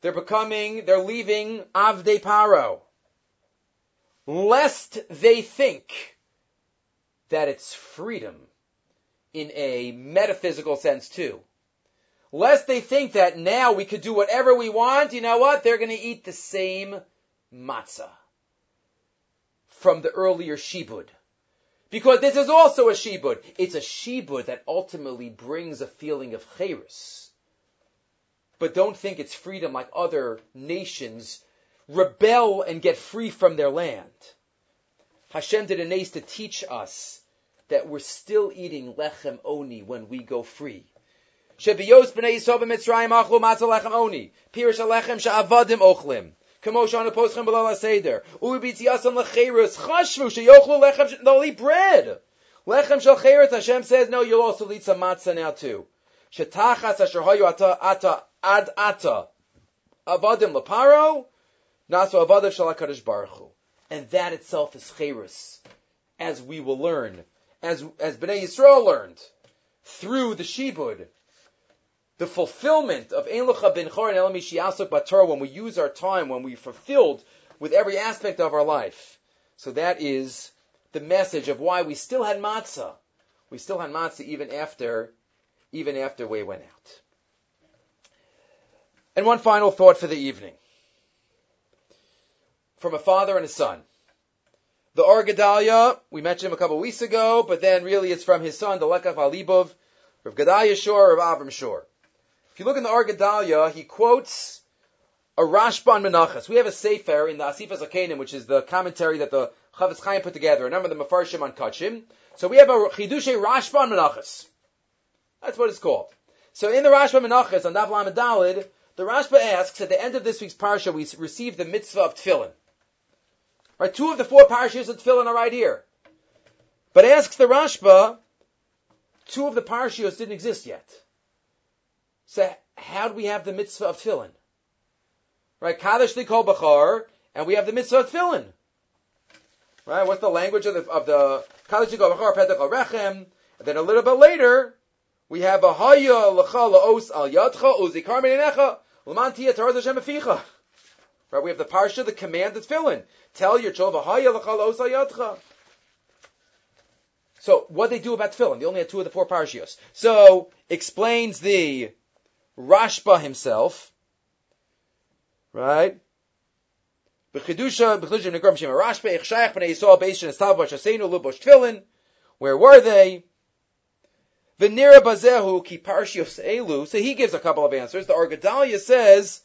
They're becoming, they're leaving Avdei Paro lest they think that it's freedom in a metaphysical sense too. Lest they think that now we could do whatever we want, you know what? They're going to eat the same matzah from the earlier shibud. Because this is also a shibud. It's a shibud that ultimately brings a feeling of chayrus. But don't think it's freedom like other nations rebel and get free from their land. Hashem did a nace to teach us that we're still eating lechem oni when we go free. Shebiyos b'nei b'Mitzrayim achlu matzah lechem oni. Pirish alechem ochlim. Shana poschem b'lala seder. Ui b'tziasam lecherus. Chashvu she'yochlu lechem, they'll eat bread. Lechem shel cherus, Hashem says, no, you'll also eat some matzah now too. Shetachas asher hayu ata, ata, ad ata. Avadim leparo. Naso avadav shalakadish baruch And that itself is chayrus, as we will learn, as, as Bnei Yisrael learned, through the shibud, the fulfillment of Ein Lucha Ben Chor and Elami Shiasuk Batar when we use our time, when we're fulfilled with every aspect of our life. So that is the message of why we still had matzah. We still had matzah even after, even after we went out. And one final thought for the evening from a father and a son. The Or we mentioned him a couple of weeks ago, but then really it's from his son, the Lekach Alibov, Rav Gedalia Shor, Rav Avram Shor. If you look in the Or Gedalia, he quotes a Rashban Menachas. We have a Sefer in the Asifas Akenim, which is the commentary that the Chofetz Chaim put together, of the Mefarshim on Kachim. So we have a Chidushe Rashban Menachas. That's what it's called. So in the Rashban Menachas, on Daf Lamed the Rashba asks, at the end of this week's parsha, we receive the mitzvah of tefillin. Right, two of the four parashas of Tefillin are right here. But asks the Rashba, two of the parashas didn't exist yet. So how do we have the mitzvah of Tefillin? Right, Kaddish Likol Bachar, and we have the mitzvah of Tefillin. Right, what's the language of the, of the Kaddish Likol Bachar, Petach Rechem, and then a little bit later, we have a Haya L'cha La'os Al Yadcha, Uzikar Menecha, L'man Taraz Hashem Aficha. Right, we have the parsha, the command that's filling. Tell your children. So what they do about tefillin? They only had two of the four parashios. So explains the Rashba himself, right? Where were they? Venira bazehu ki parshios elu. So he gives a couple of answers. The Or Gedalia says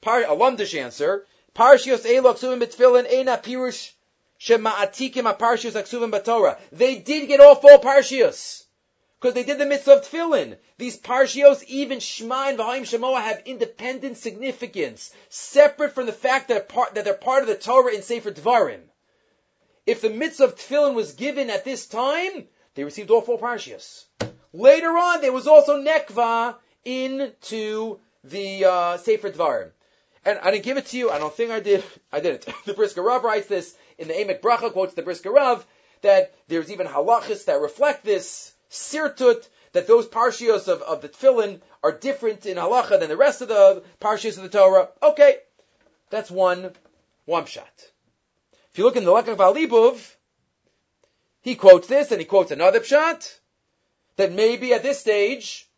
par, a Lumdish answer. Parshios Elo Ksuvim B'Tfilin Eina Pirush Shema'atikim HaParshios Aksuvim B'Torah. They did get off all Parshios. Because they did the mitzvah of Tfilin. These Parshios, even Shema and Vahim Shemoah, have independent significance, separate from the fact that, part, that they're part of the Torah in Sefer Dvarim. If the mitzvah of Tfilin was given at this time, they received all four Parshios. Later on, there was also Nekva into the uh, Sefer Dvarim. And I didn't give it to you. I don't think I did. I didn't. the Brisker Rav writes this in the Emek Bracha, quotes the Brisker Rav, that there's even halachis that reflect this sirtut, that those parshios of, of the tefillin are different in halacha than the rest of the parshios of the Torah. Okay. That's one, one shot. If you look in the Lekach Valibuv, he quotes this and he quotes another pshat that maybe at this stage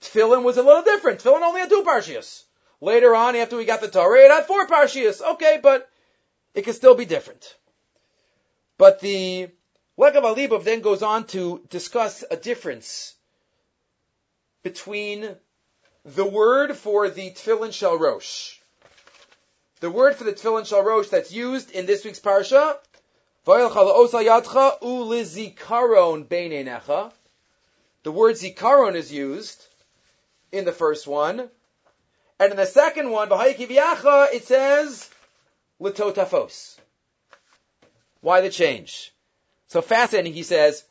tefillin was a little different. Tefillin only had two parshias. Later on, after we got the Torah, it had four parshias. Okay, but it could still be different. But the Lekach Alibov then goes on to discuss a difference between the word for the tefillin shel rosh. The word for the tefillin shel rosh that's used in this week's parsha, the word zikaron is used in the first one, and in the second one, it says. Why the change? So fascinating, he says,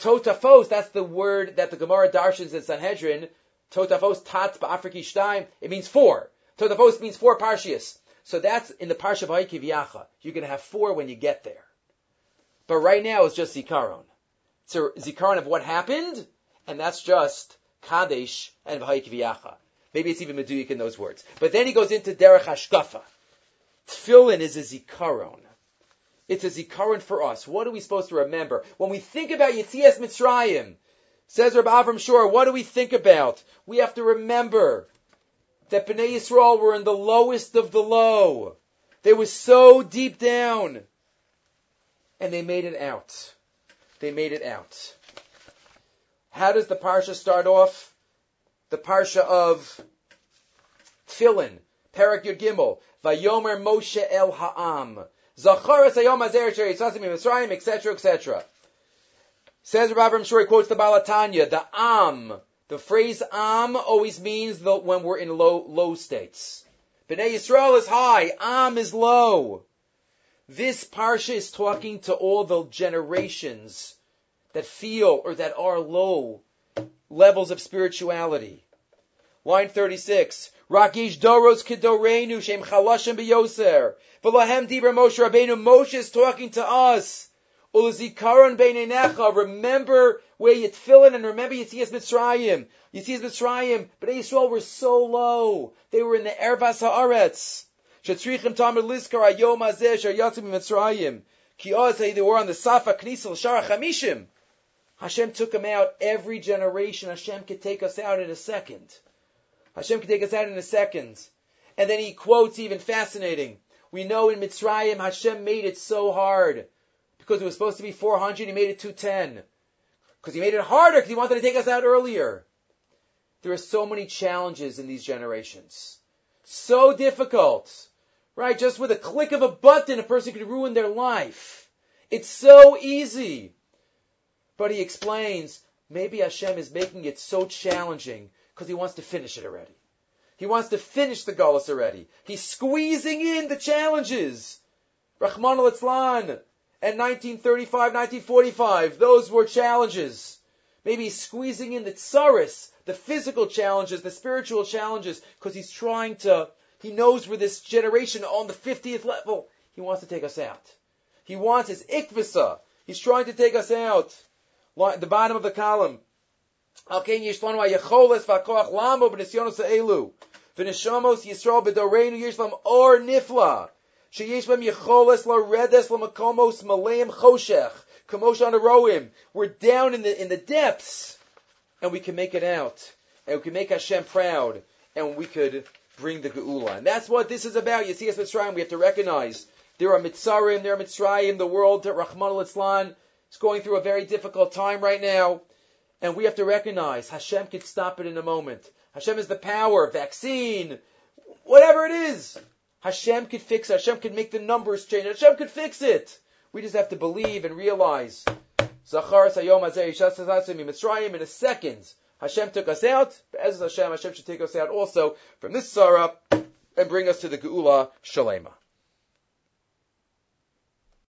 totafos, that's the word that the Gemara darshans in Sanhedrin, totafos tat ba'afriki shtaim, it means four. Totafos means four parshias. So that's in the parsha Vayikiv You're going to have four when you get there. But right now it's just zikaron. It's a zikaron of what happened, and that's just kadesh and Vayikiv Maybe it's even meduyik in those words. But then he goes into derech hashkafa. Tefillin is a zikaron. It's a zikaron for us. What are we supposed to remember? When we think about Yitzias Mitzrayim, says Rabbi Avram Shor, what do we think about? We have to remember that Bnei Yisrael were in the lowest of the low. They were so deep down. And they made it out. They made it out. How does the parsha start off? The parsha of Tfilin, Parak Yud Gimel, Vayomer Moshe El Ha'am. Zacharas Hayom Azer Sheri Mitzrayim, etc., etc. Says Rabbi Shuri quotes the Balatanya, the Am, the phrase Am always means the, when we're in low, low states. Bnei Yisrael is high, Am is low. This parsha is talking to all the generations that feel or that are low levels of spirituality. Line 36. Rakish Doros Kidorenu Shem Chalashim Biyoser. V'lahem Dibra Moshe Rabbeinu. Moshe is talking to us. Ulazikaron Beinenecha. Remember where you tefillin and remember Yitzias Mitzrayim. Yitzias Mitzrayim. But Israel were so low. They were in the Ervas Haaretz. Shetzrichim Tamar Liskar Ayom Azeh Shar Yatzim Mitzrayim. Ki Oz they were on the Safa Knisel Shara Chamishim. Hashem took them out every generation. Hashem could take us out in a second. Hashem can take us out in a second. And then he quotes even fascinating. We know in Mitzrayim, Hashem made it so hard. Because it was supposed to be 400, he made it 210. Because he made it harder because he wanted to take us out earlier. There are so many challenges in these generations. So difficult. Right? Just with a click of a button, a person could ruin their life. It's so easy. But he explains, maybe Hashem is making it so challenging because he wants to finish it already. He wants to finish the Galus already. He's squeezing in the challenges. Rachmana litzlan and 1935, 1945, those were challenges. Maybe he's squeezing in the tsaris, the physical challenges, the spiritual challenges, because he's trying to, he knows we're this generation on the 50th level. He wants to take us out. He wants his ikvisa. He's trying to take us out. The bottom of the column. Al yishlanu hayecholes v'akoach lamo b'nisyonos ha'elu. Yisrael b'doreinu yishlam or nifla. B'em yecholes maleim choshech. Kamosh on We're down in the, in the depths. And we can make it out. And we can make Hashem proud. And we could bring the Geula. And that's what this is about. You see us Mitzrayim, we have to recognize there are Mitzarim, there are Mitzrayim, the world, Rachmana litzlan is going through a very difficult time right now. And we have to recognize Hashem can stop it in a moment. Hashem is the power, vaccine, whatever it is. Hashem could fix it. Hashem could make the numbers change. Hashem could fix it. We just have to believe and realize. In a second. Hashem took us out. As Hashem, Hashem should take us out also from this Sarah and bring us to the Geula Shalema.